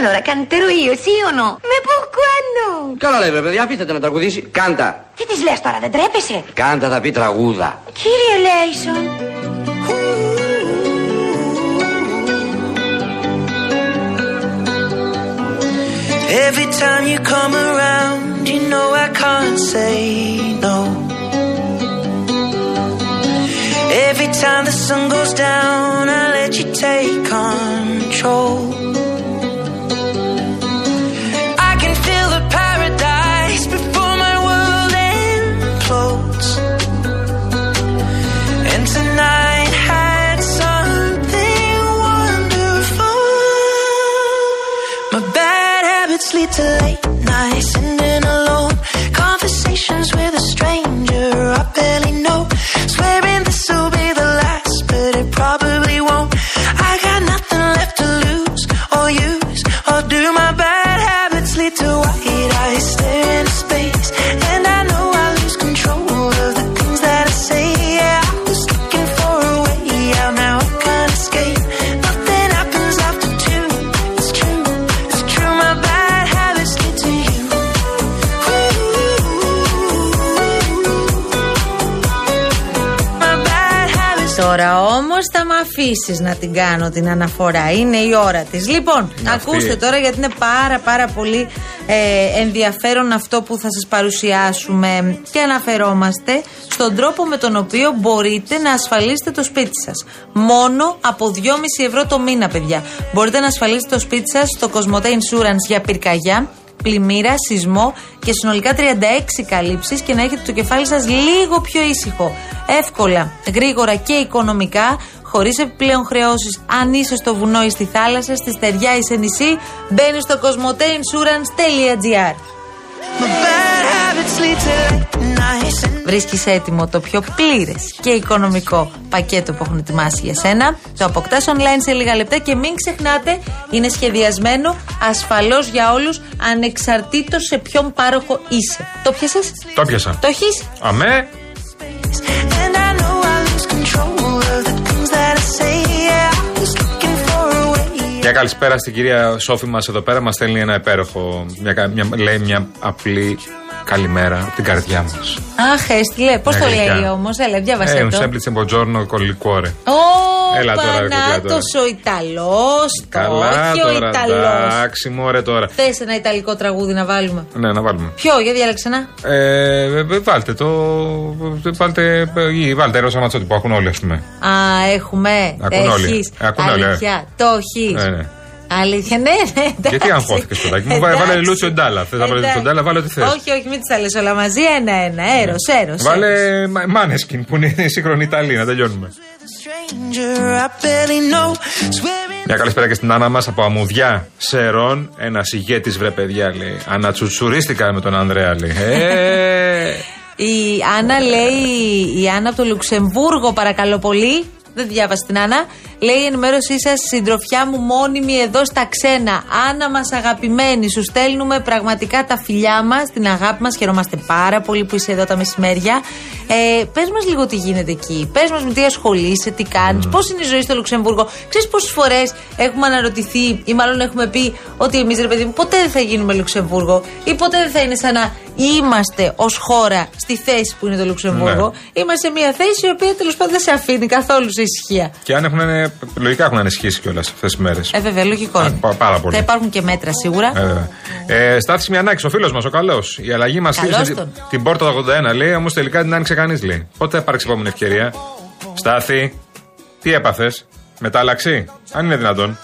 allora canterò io, sì o no? Ma pourquoi no? Καλά λέει βρε παιδιά, αφήστε το να τραγουδήσει. Κάντα. Τι της λες τώρα, δεν τρέπεσαι. Κάντα θα πει τραγούδα. Κύριε Λέισον. Every time you come around, you know I can't say no. Every time the sun goes down, I let you take control. Τώρα όμως θα με αφήσεις να την κάνω την αναφορά. Είναι η ώρα της. Λοιπόν, ακούστε τώρα γιατί είναι πάρα πάρα πολύ ε, ενδιαφέρον αυτό που θα σας παρουσιάσουμε και αναφερόμαστε στον τρόπο με τον οποίο μπορείτε να ασφαλίσετε το σπίτι σας. Μόνο από 2,5 ευρώ το μήνα, παιδιά. Μπορείτε να ασφαλίσετε το σπίτι σας στο Cosmote Insurance για πυρκαγιά, πλημμύρα, σεισμό και συνολικά 36 καλύψεις και να έχετε το κεφάλι σας λίγο πιο ήσυχο. Εύκολα, γρήγορα και οικονομικά, χωρίς επιπλέον χρεώσει. Αν είσαι στο βουνό ή στη θάλασσα, στη στεριά ή σε νησί, μπαίνεις στο cosmoteinsurance.gr. Βρίσκεις έτοιμο το πιο πλήρες και οικονομικό πακέτο που έχουν ετοιμάσει για σένα. Το αποκτάς online σε λίγα λεπτά και μην ξεχνάτε, είναι σχεδιασμένο ασφαλώς για όλους, ανεξαρτήτως σε ποιον πάροχο είσαι. Το πιασε, Το πιάσα. Το έχεις; Αμέ. And I know I lose control of the things that I say. Yeah, I was looking for a way. Μια καλησπέρα στην κυρία Σόφη μας εδώ πέρα. Μας στέλνει ένα υπέροχο. Μια, κα- μια, λέει μια απλή καλημέρα από την καρδιά μας. Αχ, έστειλε. Πώς το Γαλλικά. λέει όμως, έλα, διάβασε Ε, un το. semplice buongiorno con liquore. Ω, Έλα τώρα, ρε κουκλά, Πανάτος τώρα. ο Ιταλός, Καλά όχι ο τώρα. Ιταλός. Εντάξει, μωρέ τώρα. Θες ένα ιταλικό τραγούδι να βάλουμε; Ναι, να βάλουμε. Ποιο, για διάλεξε ένα. Ε, ε, βάλτε το. Βάλτε, ή βάλτε Ρώσα Ματσότη που ακούν όλοι, ας πούμε. Α, έχουμε. Ακούν όλοι. Έχεις. Ε, ακούν όλοι, ε. Αλήθεια, το έχεις. Ναι, ναι. Αλήθεια, ναι, ναι. εντάξει. Γιατί αγχώθηκες, παιδάκι μου, βάλε- βάλε Εντάξει. Λούτσιο Ντάλα. Θες να βάλεις Εντάξει. Λούτσιο Ντάλα, βάλε ό,τι θες. Όχι, όχι, μην τις τα λε όλα μαζί. Ένα-ένα. Έρος, έρος. Βάλε Μάνεσκιν που είναι η σύγχρονη Ιταλία, να τελειώνουμε. Stranger I barely know. Swearing Μια καλησπέρα και στην Άννα μας από Αμουδιά Σερών. Ένας ηγέτης, βρε παιδιά, λέει. Ανατσουτσουρίστηκα με τον Ανδρέα, λέει. Ε, Η Άννα λέει, η Άννα από το Λουξεμβούργο, παρακαλώ πολύ. Δεν τη διάβασα την Άννα. Λέει η ενημέρωσή σας, συντροφιά μου μόνιμη εδώ στα ξένα. Άννα μας αγαπημένη, σου στέλνουμε πραγματικά τα φιλιά μας, την αγάπη μας. Χαιρόμαστε πάρα πολύ που είσαι εδώ τα μεσημέρια. Ε, Πες μας λίγο τι γίνεται εκεί. Πες μας με τι ασχολείσαι, τι κάνεις, πώς είναι η ζωή στο Λουξεμβούργο. Ξέρεις πόσες φορές έχουμε αναρωτηθεί ή μάλλον έχουμε πει ότι εμείς ρε παιδί μου ποτέ δεν θα γίνουμε Λουξεμβούργο ή ποτέ δεν θα είναι σαν να είμαστε ως χώρα στη θέση που είναι το Λουξεμβούργο. Ναι. Είμαστε σε μια θέση η οποία τέλος πάντων δεν σε αφήνει καθόλου σε ησυχία. και αν έχουν, λογικά έχουν ανισχύσει κιόλας αυτές τις μέρες. Ε, βέβαια, λογικό Α, είναι. πα- πάρα πολύ. Θα υπάρχουν και μέτρα σίγουρα. Ε, Στάθη Μιανάκη, ο φίλος μας, ο καλός. Η αλλαγή μας Καλώς χτύπησε τον. την, την πόρτα του 81, λέει, όμως τελικά την άνοιξε κανείς, λέει. Πότε θα υπάρξει επόμενη ευκαιρία; Στάθη, τι έπαθες, μετάλλαξη, αν είναι δυνατόν.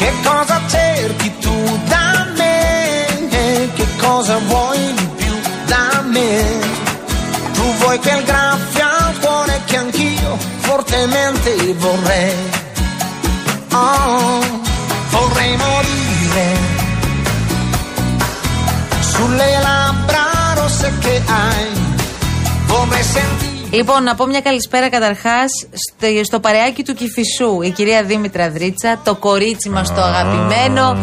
Che cosa cerchi tu da me? Che cosa vuoi di più da me? Tu vuoi quel graffio al cuore che anch'io fortemente vorrei. Oh, vorrei morire sulle labbra rosse che hai. Vorrei sentire. Λοιπόν, να πω μια καλησπέρα καταρχάς στο, στο παρεάκι του Κυφισού. Η κυρία Δήμητρα Δρίτσα, το κορίτσι μας το αγαπημένο.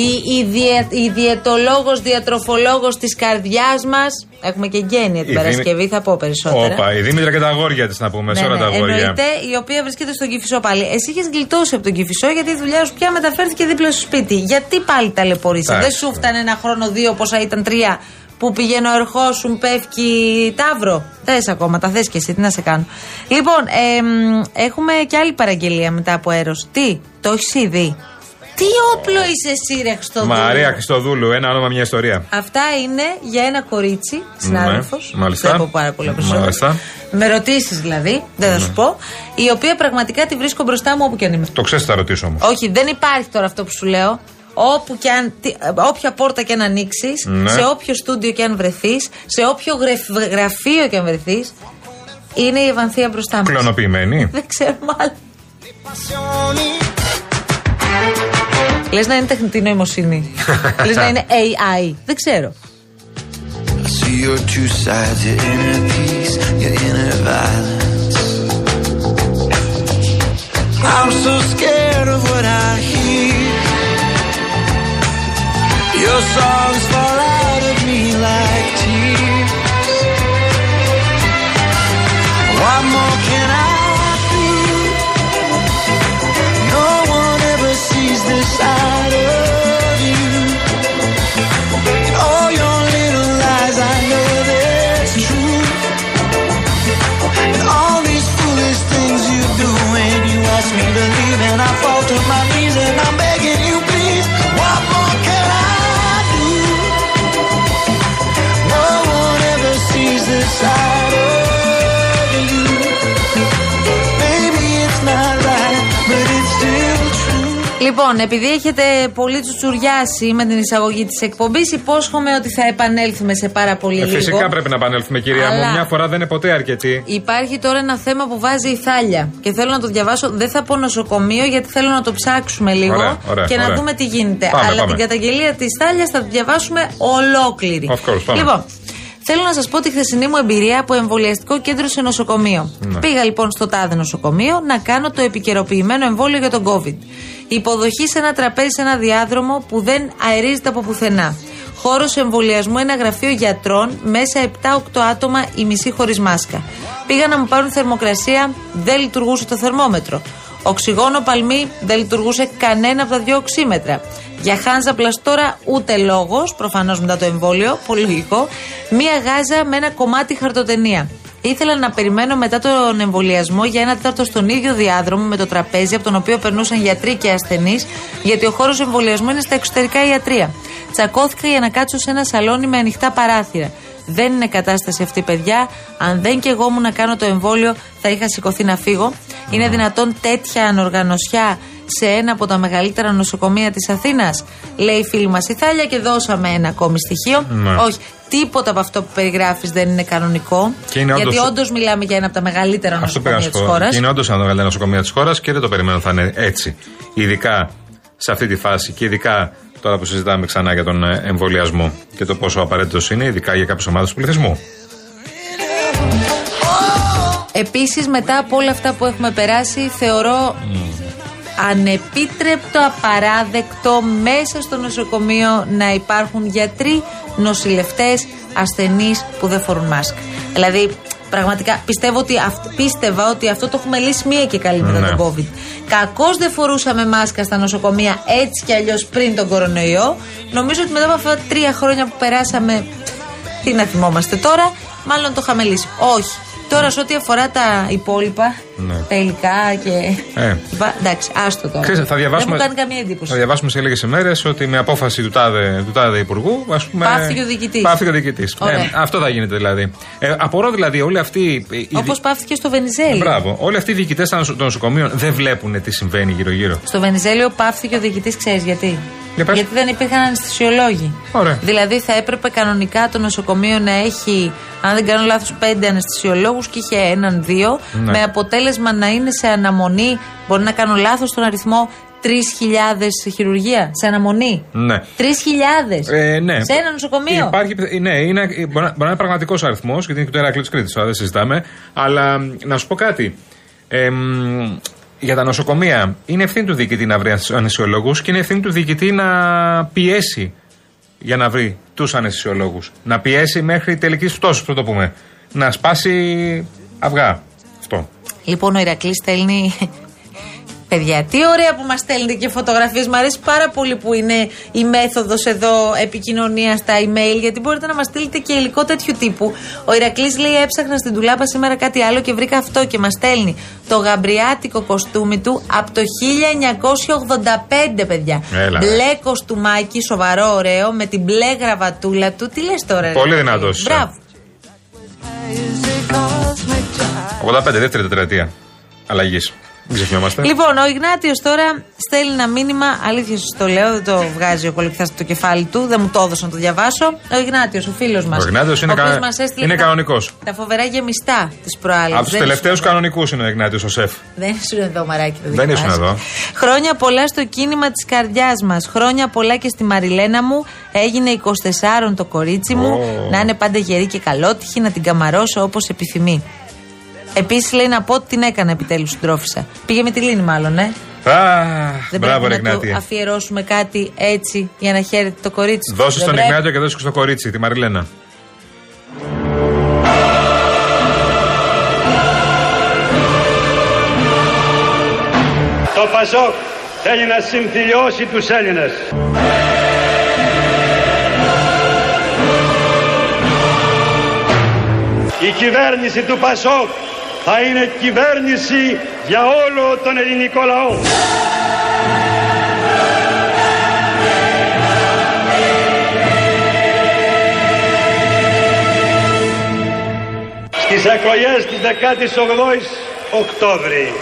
Η, η, διε, η διαιτολόγος, διατροφολόγος της καρδιάς μας. Έχουμε και γένεια την Η Παρασκευή, Δήμη- θα πω περισσότερα. Όπα, η Δήμητρα και τα αγόρια της να πούμε, σε Ναι, όλα ναι, τα αγόρια. εννοείται, η οποία βρίσκεται στον Κυφισό πάλι. Εσύ είχες γλιτώσει από τον Κυφισό γιατί η δουλειά σου πια μεταφέρθηκε δίπλα στο σπίτι. Γιατί πάλι ταλαιπωρείσαι. Δεν Εντάξει, σου φτάνε ένα χρόνο, δύο, πόσα ήταν τρία που πηγαίνω ερχόσουν, πέφτει τάβρο; Θες ακόμα, τα θες και εσύ, τι να σε κάνω. Λοιπόν, εμ, έχουμε και άλλη παραγγελία μετά από αέρο. Τι, το έχεις ήδη; Τι όπλο είσαι εσύ, ρε Χριστοδούλου; Μαρία Χριστοδούλου, ένα όνομα, μια ιστορία. Αυτά είναι για ένα κορίτσι, συνάδελφος. Ναι, μάλιστα. Δεν από πάρα πολλά περισσότερα. Μάλιστα. Με ρωτήσεις δηλαδή, δεν θα σου πω. Η οποία πραγματικά τη βρίσκω μπροστά μου όπου και αν είμαι. Το ξέρεις, θα ρωτήσω όμως. Όχι, δεν υπάρχει τώρα αυτό που σου λέω. Όπου και αν, τι- όποια πόρτα και αν ανοίξεις, Ναι. σε όποιο στούντιο και αν βρεθείς, σε όποιο γρεφ- γραφείο και αν βρεθείς, είναι η Ευανθία μπροστά μας. Κλωνοποιημένη. Δεν ξέρουμε άλλο. Λε να είναι τεχνητή νοημοσύνη. Λε να είναι AI. Δεν ξέρω. I see your two sides, your inner peace, your inner violence. I'm so scared of what I hear. Your songs fall out of me like tears. What more can Λοιπόν, επειδή έχετε πολύ τσουτσουριάσει με την εισαγωγή της εκπομπής, υπόσχομαι ότι θα επανέλθουμε σε πάρα πολύ Ε, λίγο. Φυσικά πρέπει να επανέλθουμε, κυρία Αλλά- μου. Μια φορά δεν είναι ποτέ αρκετή. Υπάρχει τώρα ένα θέμα που βάζει η Θάλια και θέλω να το διαβάσω. Δεν θα πω νοσοκομείο γιατί θέλω να το ψάξουμε λίγο Ωραία, ωραία, και να ωραία. δούμε τι γίνεται. Πάμε, Αλλά πάμε. την καταγγελία της Θάλιας θα τη διαβάσουμε ολόκληρη. Of course, πάμε. Λοιπόν, θέλω να σας πω τη χθεσινή μου εμπειρία από εμβολιαστικό κέντρο σε νοσοκομείο. Ναι. Πήγα λοιπόν στο τάδε νοσοκομείο να κάνω το επικαιροποιημένο εμβόλιο για τον COVID. Υποδοχή σε ένα τραπέζι σε ένα διάδρομο που δεν αερίζεται από πουθενά. Χώρος εμβολιασμού, ένα γραφείο γιατρών, μέσα 7-8 άτομα, η μισή χωρίς μάσκα. Πήγα να μου πάρουν θερμοκρασία, δεν λειτουργούσε το θερμόμετρο. Οξυγόνο παλμή, δεν λειτουργούσε κανένα από τα δύο οξύμετρα. Για χάνζα πλαστόρα ούτε λόγος, προφανώς μετά το εμβόλιο, πολύ λογικό. Μία γάζα με ένα κομμάτι χαρτοτενία. Ήθελα να περιμένω μετά τον εμβολιασμό για ένα τέταρτο στον ίδιο διάδρομο με το τραπέζι από τον οποίο περνούσαν γιατροί και ασθενείς, γιατί ο χώρος εμβολιασμού είναι στα εξωτερικά ιατρία. Τσακώθηκα για να κάτσω σε ένα σαλόνι με ανοιχτά παράθυρα. Δεν είναι κατάσταση αυτή, παιδιά. Αν δεν και εγώ μου να κάνω το εμβόλιο, θα είχα σηκωθεί να φύγω. Είναι δυνατόν τέτοια ανοργανωσιά σε ένα από τα μεγαλύτερα νοσοκομεία της Αθήνας, λέει η φίλη μας η Θάλια, και δώσαμε ένα ακόμη στοιχείο. Ναι. Όχι, τίποτα από αυτό που περιγράφεις δεν είναι κανονικό. Και είναι γιατί όντως- όντως μιλάμε για ένα από τα μεγαλύτερα Αυτό πήγα να νοσοκομεία σου της πω. χώρας. Είναι όντως ένα από τα μεγαλύτερα νοσοκομεία της χώρας και δεν το περιμένω θα είναι έτσι. Ειδικά σε αυτή τη φάση και ειδικά τώρα που συζητάμε ξανά για τον ε, εμβολιασμό και το πόσο απαραίτητος είναι, ειδικά για κάποιες ομάδες του πληθυσμού. Επίσης, μετά από όλα αυτά που έχουμε περάσει, θεωρώ ανεπίτρεπτο, απαράδεκτο μέσα στο νοσοκομείο να υπάρχουν γιατροί, νοσηλευτές, ασθενείς που δεν φορούν μάσκα. Δηλαδή, πραγματικά πιστεύω ότι αυ- πίστευα ότι αυτό το έχουμε λύσει μία και καλή μετά Ναι. τον COVID. Κακώς δεν φορούσαμε μάσκα στα νοσοκομεία έτσι κι αλλιώς πριν τον κορονοϊό. Νομίζω ότι μετά από αυτά τα τρία χρόνια που περάσαμε. Τι να θυμόμαστε τώρα, μάλλον το είχαμε λύσει. Όχι. Τώρα, σε ό,τι αφορά τα υπόλοιπα, Ναι. τα υλικά και. Ε. λοιπά, Εντάξει, άστο τώρα. Ξέρεις, θα διαβάσουμε, Δεν μου κάνει καμία εντύπωση. Θα διαβάσουμε σε λίγες ημέρες ότι με απόφαση του τάδε, του τάδε υπουργού. Ας πούμε, Πάυθηκε ο διοικητής. Πάυθηκε ο διοικητής. Ωραία. Ε, αυτό θα γίνεται δηλαδή. Ε, απορώ δηλαδή όλοι αυτοί. οι- οι Όπως δι- πάυθηκε στο Βενιζέλιο. Μπράβο. Όλοι αυτοί οι διοικητές των νοσοκομείων δεν βλέπουν τι συμβαίνει γύρω-γύρω. Στο Βενιζέλιο πάυθηκε ο διοικητής, ξέρεις γιατί; Για πες. γιατί δεν υπήρχαν αναισθησιολόγοι. Ωραία. Δηλαδή θα έπρεπε κανονικά το νοσοκομείο να έχει, αν δεν κάνω λάθος, πέντε αναισθησιολόγους και είχε έναν, δύο. Ναι. Με αποτέλεσμα να είναι σε αναμονή, μπορεί να κάνω λάθος τον αριθμό, 3.000 χειρουργία. Σε αναμονή. Ναι. 3.000. Ε, ναι. Σε ένα νοσοκομείο. Υπάρχει, ναι, είναι, μπορεί, να, μπορεί να είναι πραγματικός αριθμός, γιατί είναι και το Εράκλειο της Κρήτης, τώρα δεν συζητάμε. Αλλά μ, να σου πω κάτι. Ε, μ, για τα νοσοκομεία. Είναι ευθύνη του διοικητή να βρει αναισθησιολόγου και είναι ευθύνη του διοικητή να πιέσει για να βρει τους αναισθησιολόγου. Να πιέσει μέχρι τελικής πτώση, το πούμε. Να σπάσει αυγά. Αυτό. Λοιπόν, ο Ηρακλής στέλνει Παιδιά, τι ωραία που μας στέλνετε και φωτογραφίες. Μ' αρέσει πάρα πολύ που είναι η μέθοδος εδώ επικοινωνία στα email, γιατί μπορείτε να μας στείλετε και υλικό τέτοιου τύπου. Ο Ηρακλής λέει: Έψαχνα στην τουλάπα σήμερα κάτι άλλο και βρήκα αυτό και μας στέλνει το γαμπριάτικο κοστούμι του από το 1985, παιδιά. Έλα, μπλε κοστούμάκι, σοβαρό, ωραίο, με την μπλε γραβατούλα του. Τι λες τώρα, Πολύ ρε, δυνατός. Μπράβο. 85, δεύτερη τετραετία αλλαγής. Μην ξεχνιόμαστε. Λοιπόν, ο Ιγνάτιος τώρα στέλνει ένα μήνυμα. Αλήθεια σας το λέω, δεν το βγάζει ο κολυμπιθά στο κεφάλι του. Δεν μου το έδωσε να το διαβάσω. Ο Ιγνάτιος, ο φίλος μας. Ο Ιγνάτιος είναι κα- είναι κανονικός. Τα φοβερά γεμιστά της προάλλης. Από τους τελευταίους κανονικούς είναι ο Ignatius ο σεφ. Δεν ήσουν εδώ, μαράκι. το Δεν ήσουν δικάζω. εδώ. Χρόνια πολλά στο κίνημα της καρδιάς μας. Χρόνια πολλά και στη Μαριλένα μου. Έγινε 24 το κορίτσι μου. Ω. Να είναι πάντα γερή και καλότυχη, να την καμαρώσω όπως επιθυμεί. Επίσης λέει να πω ότι την έκανα επιτέλους συντρόφισα. Πήγε με τη λύνη, μάλλον, ε. Αχ, Δεν μπράβο, πρέπει να του Ignatia. αφιερώσουμε κάτι έτσι για να χαίρεται το κορίτσι. του. Δώσε Δεν στον πρέπει. Ιγνάτιο και δώσε και στο κορίτσι, τη Μαριλένα. Το Πασόκ θέλει να συμφιλιώσει τους Έλληνες. Η κυβέρνηση του Πασόκ θα είναι κυβέρνηση για όλο τον ελληνικό λαό. Στις εκλογές της 18ης Οκτώβρη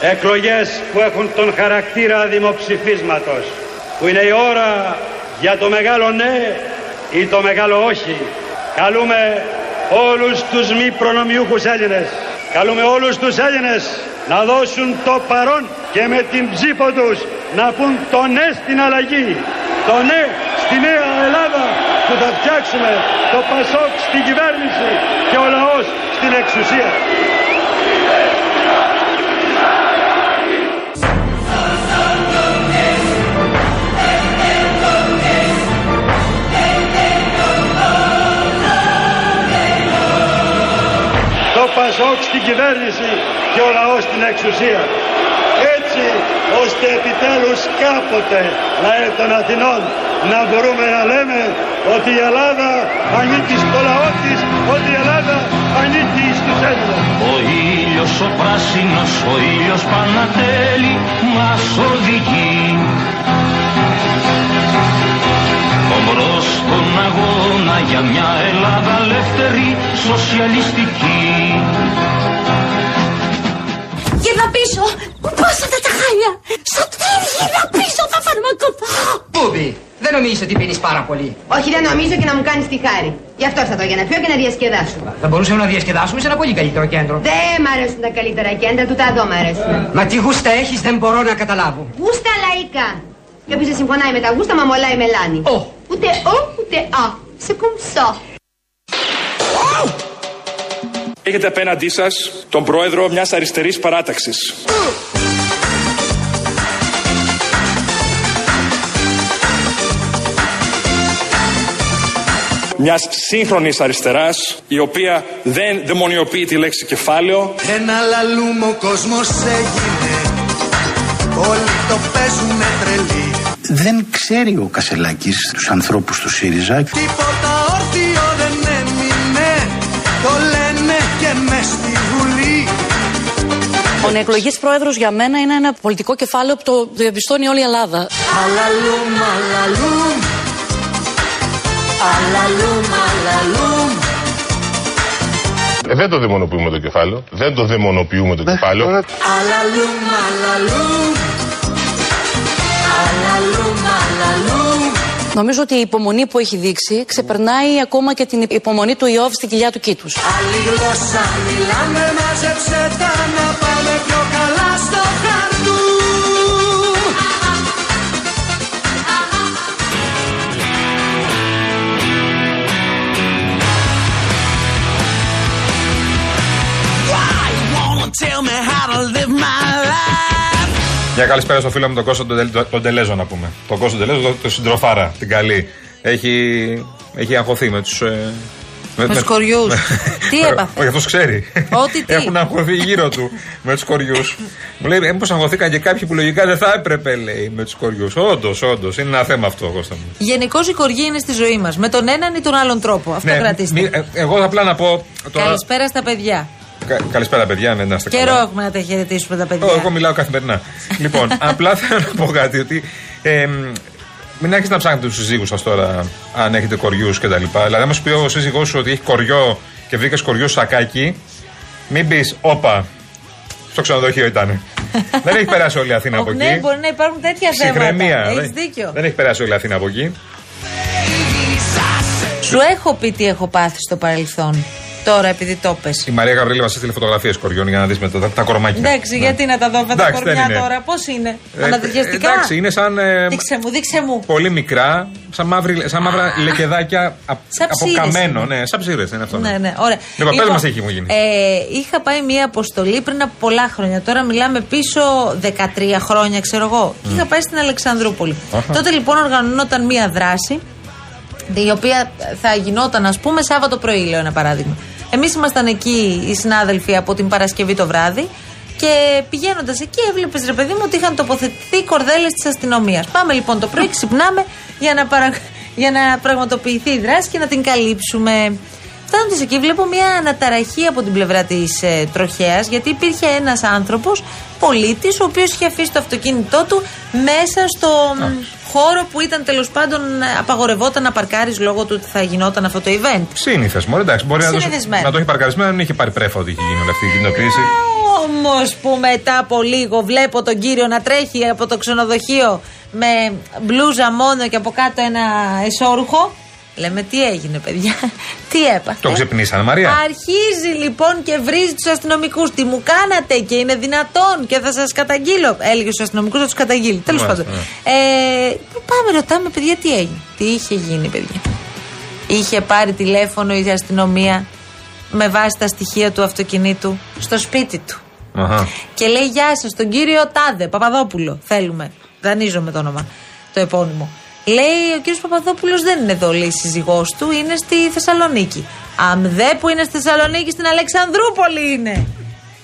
εκλογές που έχουν τον χαρακτήρα δημοψηφίσματος που είναι η ώρα για το μεγάλο ναι ή το μεγάλο όχι καλούμε όλους τους μη προνομιούχους Έλληνες καλούμε όλους τους Έλληνες να δώσουν το παρόν και με την ψήφο τους να πούν το ναι στην αλλαγή το ναι στη νέα Ελλάδα που θα φτιάξουμε το Πασόκ στην κυβέρνηση και ο λαός στην εξουσία. Πασόκ στην κυβέρνηση και ο λαός στην εξουσία. Έτσι ώστε επιτέλους κάποτε λαέ των Αθηνών να μπορούμε να λέμε ότι η Ελλάδα ανήκει στο λαό της, ότι η Ελλάδα ανήκει στους Έλληνες. Ο ήλιος ο πράσινος, ο ήλιος Πανατέλη μας οδηγεί Ομπρός στον αγώνα για μια Ελλάδα ελεύθερη, σοσιαλιστική Γύρνα πίσω! Πώς αυτά τα χάλια! Σωτήρ, γύρνα πίσω, θα φαρμακοπά! Μπούμπι, δεν νομίζεις ότι πίνεις πάρα πολύ. Όχι, δεν νομίζω και να μου κάνεις τη χάρη. Γι' αυτό ήρθα εδώ για να πιω και να διασκεδάσω. Θα μπορούσαμε να διασκεδάσουμε σε ένα πολύ καλύτερο κέντρο. Δεν μ' αρέσουν τα καλύτερα κέντρα, του τα εδώ μ' αρέσουν. Μα τι γούστα έχεις δεν μπορώ να καταλάβω. Γούστα λαϊκά. Και όποιος δεν συμφωνάει με τα γούστα, μα μολάει μελάνι. Ω. Ούτε ο, ούτε α. Σε κουμψό. Έχετε απέναντί σας τον πρόεδρο μιας αριστερής παράταξης. Μιας σύγχρονης αριστεράς, η οποία δεν δαιμονιοποιεί τη λέξη κεφάλαιο, Ένα λαλούμ ο κόσμος έγινε Όλοι το παίζουνε τρελή Δεν ξέρει ο Κασελάκης τους ανθρώπους του ΣΥΡΙΖΑ Τίποτα όρθιο δεν έμεινε Το λένε και μες στη Βουλή Ο νεεκλογής πρόεδρος για μένα είναι ένα πολιτικό κεφάλαιο που το διαπιστώνει όλη η Ελλάδα. Αλαλούμ, αλαλούμ Αλαλούμ, αλαλούμ Ε, δεν το δαιμονοποιούμε το κεφάλαιο. Δεν το δαιμονοποιούμε το κεφάλαιο. Αλαλούμ, αλαλούμ Αλαλούμ, αλαλούμ Νομίζω ότι η υπομονή που έχει δείξει ξεπερνάει ακόμα και την υπομονή του Ιώβ στην κοιλιά του Κήτους. Άλλη γλώσσα μιλάμε, μάζεψε τα να πάμε πιο καλά στο χαρτού. Why you wanna tell me how to live my life? Μια καλησπέρα στο φίλο μου τον Κώστα τον, Τελ- τον Τελέζο να πούμε. Τον Κώστα τον Τελέζο, τον, τον συντροφάρα, την καλή. Έχει, έχει αγχωθεί με τους. Ε, Με τους κοριούς. Τι έπαθε; Όχι, αυτός ξέρει. Ό,τι τι. Έχουν αγχωθεί γύρω του με τους κοριούς. Μου λέει, Μήπω αγχωθήκαν και κάποιοι που λογικά δεν θα έπρεπε, λέει, με τους κοριούς. Όντως, όντως. Είναι ένα θέμα αυτό, Κώστα μου. Γενικώς η κοργή είναι στη ζωή μας. Με τον έναν ή τον άλλον τρόπο. Αυτό κρατήστε. μη- ε, εγώ απλά να πω. Τώρα, Καλησπέρα στα παιδιά. Κα- καλησπέρα, παιδιά, ναι, να είστε Καιρό καλά. έχουμε να τα χαιρετήσουμε τα παιδιά. Ω, Εγώ μιλάω καθημερινά. λοιπόν, απλά θέλω να πω κάτι ότι. Ε, μ, μην άρχισε να ψάχνετε τους συζύγους σας τώρα, αν έχετε κοριούς κτλ. Δηλαδή, άμα σου πει ο σύζυγός σου ότι έχει κοριό και βρήκες κοριό σακάκι, μην πεις, Όπα, στο ξενοδοχείο ήταν. δεν έχει περάσει όλη η Αθήνα από Ναι, εκεί. μπορεί να υπάρχουν τέτοια Ψυχραιμία. θέματα. Έχεις δεν, δίκιο. δεν έχει περάσει όλη η Αθήνα από εκεί. Σου έχω πει τι έχω πάθει στο παρελθόν. Τώρα, επειδή το πες. Η Μαρία Γαβρίλη μας έστειλε φωτογραφίες κοριών για να δεις μετά τα, τα κορμάκια. Εντάξει, Ναι. γιατί να τα δω αυτά τα Εντάξει, δεν κορμιά είναι. τώρα, πώς είναι; Ε, Αναδιαστικά. εντάξει, είναι σαν. ε, Δείξε μου, δείξε μου. πολύ μικρά, σαν, μαύρη, σαν μαύρα λεκεδάκια α- Σαν από ψήρες καμένο. είναι. Ναι, σαν ψήρες είναι αυτό. Ναι, ναι, ωραία. Λοιπόν, πες μας τι έχει μου γίνει. Ε, είχα πάει μία αποστολή πριν από πολλά χρόνια. Τώρα μιλάμε πίσω 13 χρόνια, ξέρω εγώ. Και είχα πάει στην Αλεξανδρούπολη. Αχα. Τότε λοιπόν οργανωνόταν μία δράση, η οποία θα γινόταν, ας πούμε, Σάββατο πρωί, λέω ένα παράδειγμα. Εμείς ήμασταν εκεί οι συνάδελφοι από την Παρασκευή το βράδυ. Και πηγαίνοντας εκεί, έβλεπες ρε παιδί μου ότι είχαν τοποθετηθεί κορδέλες της αστυνομίας. Πάμε λοιπόν το πρωί, ξυπνάμε για να, παρα... για να πραγματοποιηθεί η δράση και να την καλύψουμε. Φτάνοντας εκεί, βλέπω μια αναταραχή από την πλευρά της ε, τροχέας, γιατί υπήρχε ένας άνθρωπος, πολίτης, ο οποίος είχε αφήσει το αυτοκίνητό του μέσα στο μ, χώρο που ήταν τέλος πάντων ε, απαγορευόταν να παρκάρεις λόγω του ότι θα γινόταν αυτό το event. Σύνηθε μόνο, εντάξει. Μπορεί να το, Συνηθισμένο. να το έχει παρκαρισμένο, δεν είχε πάρει πρέφα ότι είχε γίνει όλη αυτή η κινητοποίηση. Όμως που μετά από λίγο βλέπω τον κύριο να τρέχει από το ξενοδοχείο με μπλούζα μόνο και από κάτω ένα εσόρουχο. Λέμε τι έγινε, παιδιά; Τι έπαθε; Το ξυπνήσανε, Μαρία. Αρχίζει λοιπόν και βρίζει τους αστυνομικούς. Τι μου κάνατε και είναι δυνατόν και θα σας καταγγείλω. Έλεγε στους αστυνομικούς να τους καταγγείλει. Τέλος Μάλιστα, πάντων. Ε, πάμε, ρωτάμε, παιδιά, τι έγινε; Τι είχε γίνει, παιδιά; Είχε πάρει τηλέφωνο η αστυνομία με βάση τα στοιχεία του αυτοκινήτου στο σπίτι του. Αχα. Και λέει Γεια σας, τον κύριο Τάδε, Παπαδόπουλο. Θέλουμε. Δανείζομαι το όνομα, το επώνυμο. Λέει ο κύριος Παπαδόπουλος δεν είναι εδώ, λέει σύζυγός του, είναι στη Θεσσαλονίκη. Αμδέ που είναι στη Θεσσαλονίκη, στην Αλεξανδρούπολη είναι.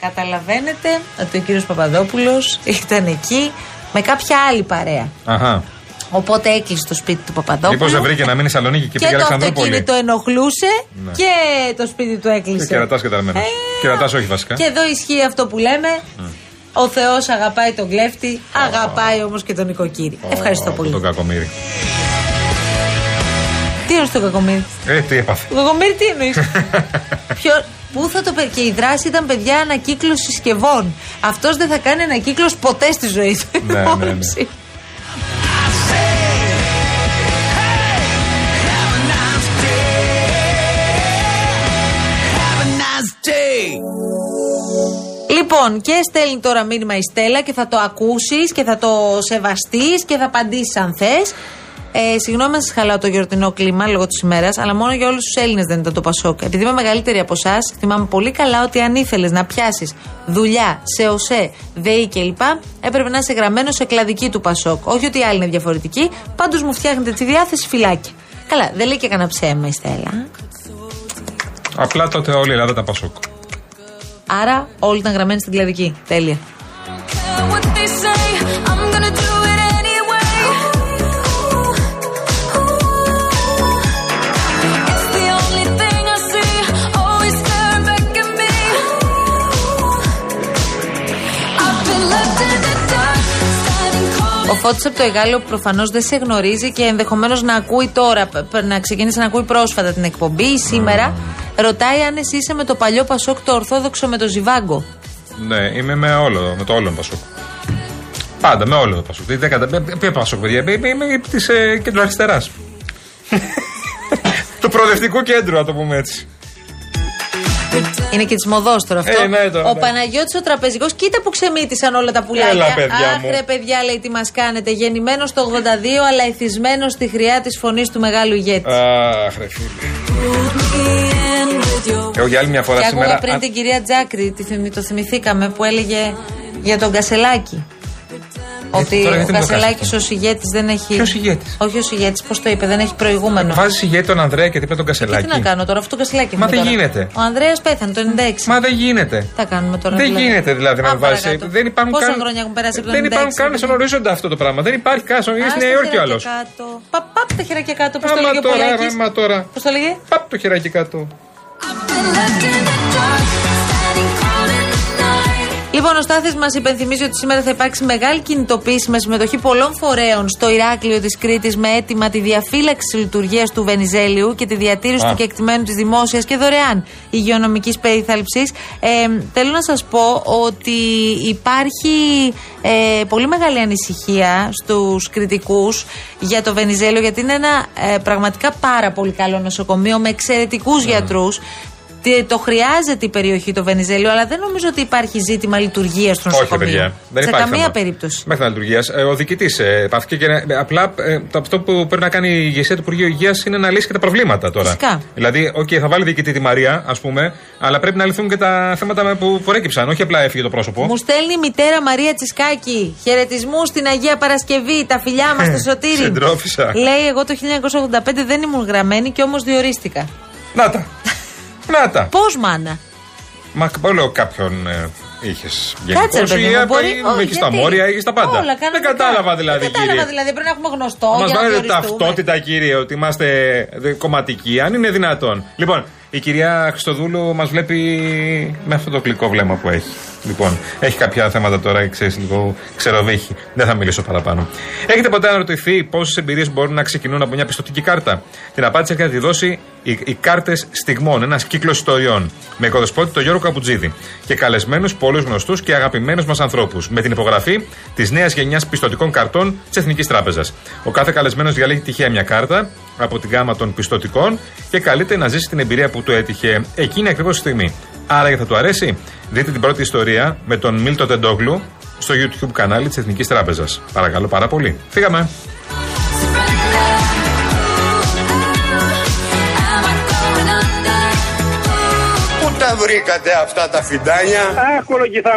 Καταλαβαίνετε ότι ο κύριος Παπαδόπουλος ήταν εκεί με κάποια άλλη παρέα. Αχα. Οπότε έκλεισε το σπίτι του Παπαδόπουλου. Μήπως δεν βρήκε να μείνει Σαλονίκη και, και πήγε το Αλεξανδρούπολη; αυτοκίνητο ενοχλούσε Ναι. και το σπίτι του έκλεισε. Και κερατάς και ταρμένο. Ε, Κερατάς όχι βασικά. Και εδώ ισχύει αυτό που λέμε. Ο Θεός αγαπάει τον κλέφτη, αγαπάει όμως και τον νοικοκύρη. Ευχαριστώ πολύ. Τον κακομίρι. Τι εννοεί το κακομίρι; Ε, τι έπαθε. Το κακομίρι τι εννοείς; Ποιο... Πού θα το πε- Και η δράση ήταν παιδιά ανακύκλωση συσκευών. Αυτός δεν θα κάνει ανακύκλωση ποτέ στη ζωή του. Ναι, ναι, ναι. Λοιπόν, και στέλνει τώρα μήνυμα η Στέλλα και θα το ακούσεις και θα το σεβαστείς και θα απαντήσεις αν θες. Ε, συγγνώμη αν σας χαλάω το γιορτινό κλίμα λόγω της ημέρας, αλλά μόνο για όλους τους Έλληνες δεν ήταν το Πασόκ. Επειδή είμαι μεγαλύτερη από εσάς, θυμάμαι πολύ καλά ότι αν ήθελες να πιάσεις δουλειά σε ΟΣΕ, ΔΕΗ κλπ., έπρεπε να είσαι γραμμένος σε κλαδική του Πασόκ. Όχι ότι οι άλλοι είναι διαφορετικοί, πάντως μου φτιάχνετε τη διάθεση φυλάκια. Καλά, δεν λέει και κανένα ψέμα η Στέλλα. Απλά τότε όλη η Ελλάδα τα Πασόκ. Άρα όλοι ήταν γραμμένοι στην κλαδική. Τέλεια. Ο Φώτης από το Εγάλεο προφανώς δεν σε γνωρίζει και ενδεχομένως να ακούει τώρα, π- π- να ξεκίνησε να ακούει πρόσφατα την εκπομπή ή σήμερα. Ρωτάει αν εσύ είσαι με το παλιό Πασόκ το Ορθόδοξο με το Ζιβάγκο. Ναι, είμαι με, όλο, με το όλο Πασόκ. Πάντα με όλο το Πασόκ. Τι δεν κατα- ε, Ποιο Πασόκ, παιδιά, είμαι, είμαι της ε, κεντροαριστερά. του προοδευτικού κέντρου, να το πούμε έτσι. Είναι και της μοδός τώρα αυτό. Ε, ναι, τώρα, ο ναι. Παναγιώτης ο τραπεζικός, κοίτα που ξεμύτησαν όλα τα πουλάκια. Έλα, παιδιά Αχ, μου. ρε παιδιά, λέει τι μας κάνετε. Γεννημένος το 82, αλλά εθισμένος στη χρειά της φωνής του μεγάλου ηγέτη. Αχ, ρε φίλε. Εγώ για άλλη μια φορά Και άκουγα σήμερα. πριν α, την κυρία Τζάκρη, τη θυμη- το θυμηθήκαμε, που έλεγε για τον Κασελάκη. Ότι τώρα ο γιατί μου το Κασελάκης ω ηγέτη δεν έχει. Ποιος ηγέτης; Όχι ω ηγέτη, πώς το είπε, δεν έχει προηγούμενο. Βάζει ηγέτη τον Ανδρέα και δίπλα τον Και τι Κασελάκη. να κάνω τώρα, αυτό το Κασελάκη Μα μου δεν τώρα. γίνεται. Ο Ανδρέας πέθανε το 96. Μα δεν γίνεται. Τι θα κάνουμε τώρα. Δεν δηλαδή. γίνεται δηλαδή να Πάμε βάζει. παρακάτω. Δεν υπάρχουν Πόσα καν- χρόνια έχουν περάσει από το 96. Δεν υπάρχουν καν στον ορίζοντα αυτό το πράγμα. Δεν υπάρχει καν. στον- Είναι στη Νέα Υόρκη ο άλλος. Πάτε τα χεράκια κάτω, πώ το Άμα λέγε ο τώρα, Πολάκης. άμα τώρα. Πώς το λέγε. Πάπ το χεράκι κάτω. Λοιπόν, ο Στάθης μας υπενθυμίζει ότι σήμερα θα υπάρξει μεγάλη κινητοποίηση με συμμετοχή πολλών φορέων στο Ηράκλειο της Κρήτης με αίτημα τη διαφύλαξη λειτουργίας του Βενιζέλιου και τη διατήρηση Α. του κεκτημένου της δημόσιας και δωρεάν υγειονομικής περίθαλψης. Ε, θέλω να σας πω ότι υπάρχει ε, πολύ μεγάλη ανησυχία στους Κρητικούς για το Βενιζέλιο, γιατί είναι ένα ε, πραγματικά πάρα πολύ καλό νοσοκομείο με εξαιρετικούς γιατρούς. Τι- Το χρειάζεται η περιοχή το Βενιζέλιο, αλλά δεν νομίζω ότι υπάρχει ζήτημα λειτουργίας του Όχι, νοσοκομείου. παιδιά. Δεν Σε υπάρχει καμία θέμα. περίπτωση. Μέχρι να λειτουργίας. Ο διοικητής ε, παύθηκε και να- απλά ε, το- αυτό που πρέπει να κάνει η ηγεσία του Υπουργείου Υγείας είναι να λύσει και τα προβλήματα τώρα. Φυσικά. Δηλαδή, οκ, θα βάλει διοικητή τη Μαρία, ας πούμε, αλλά πρέπει να λυθούν και τα θέματα με- που προέκυψαν. Όχι απλά έφυγε το πρόσωπο. Μου στέλνει η μητέρα Μαρία Τσισκάκη. Χαιρετισμού στην Αγία Παρασκευή. Τα φιλιά μας στο Σωτήρι. Συντρόφισσα. Λέει, εγώ το 1985 δεν ήμουν γραμμένη και όμως διορίστηκα. Να τα. Να τα. Πώς, μάνα; Μα όλο κάποιον ε, είχες Κάτσε, ρε παιδί μου, μπορεί. όχι, Έχεις τα γιατί; μόρια, έχεις τα πάντα. Όλα, δεν κανονικά. κατάλαβα δηλαδή, Δεν κατάλαβα κύριε. δηλαδή. Πρέπει να έχουμε γνωστό. Μας για να βάλετε διοριστούμε. ταυτότητα, κύριε, ότι είμαστε δε- κομματικοί, αν είναι δυνατόν. Λοιπόν, η κυρία Χριστοδούλου μας βλέπει με αυτό το γλυκό βλέμμα που έχει. Λοιπόν, έχει κάποια θέματα τώρα, ξέρεις, λίγο ξεροδίχη. Δεν θα μιλήσω παραπάνω. Έχετε ποτέ αναρωτηθεί πόσες εμπειρίες μπορούν να ξεκινούν από μια πιστοτική κάρτα; Την απάντηση έρχεται να τη δώσει οι, οι κάρτες στιγμών, ένας κύκλος ιστοριών. Με οικοδεσπότη τον Γιώργο Καπουτζίδη. Και καλεσμένους πολλούς γνωστούς και αγαπημένους μας ανθρώπους. Με την υπογραφή της νέας γενιάς πιστοτικών καρτών της Εθνικής Τράπεζας. Ο κάθε καλεσμένος διαλέγει τυχαία μια κάρτα από την γάμα των πιστοτικών και καλείται να ζήσει την εμπειρία που του έτυχε εκείνη ακριβώς τη στιγμή. Άρα θα του αρέσει. Δείτε την πρώτη ιστορία με τον Μίλτο Τεντόγλου στο YouTube κανάλι της Εθνικής Τράπεζας. Παρακαλώ πάρα πολύ. Φύγαμε. Πού τα βρήκατε αυτά τα φιντάνια; Αχ, κολογηθά μου.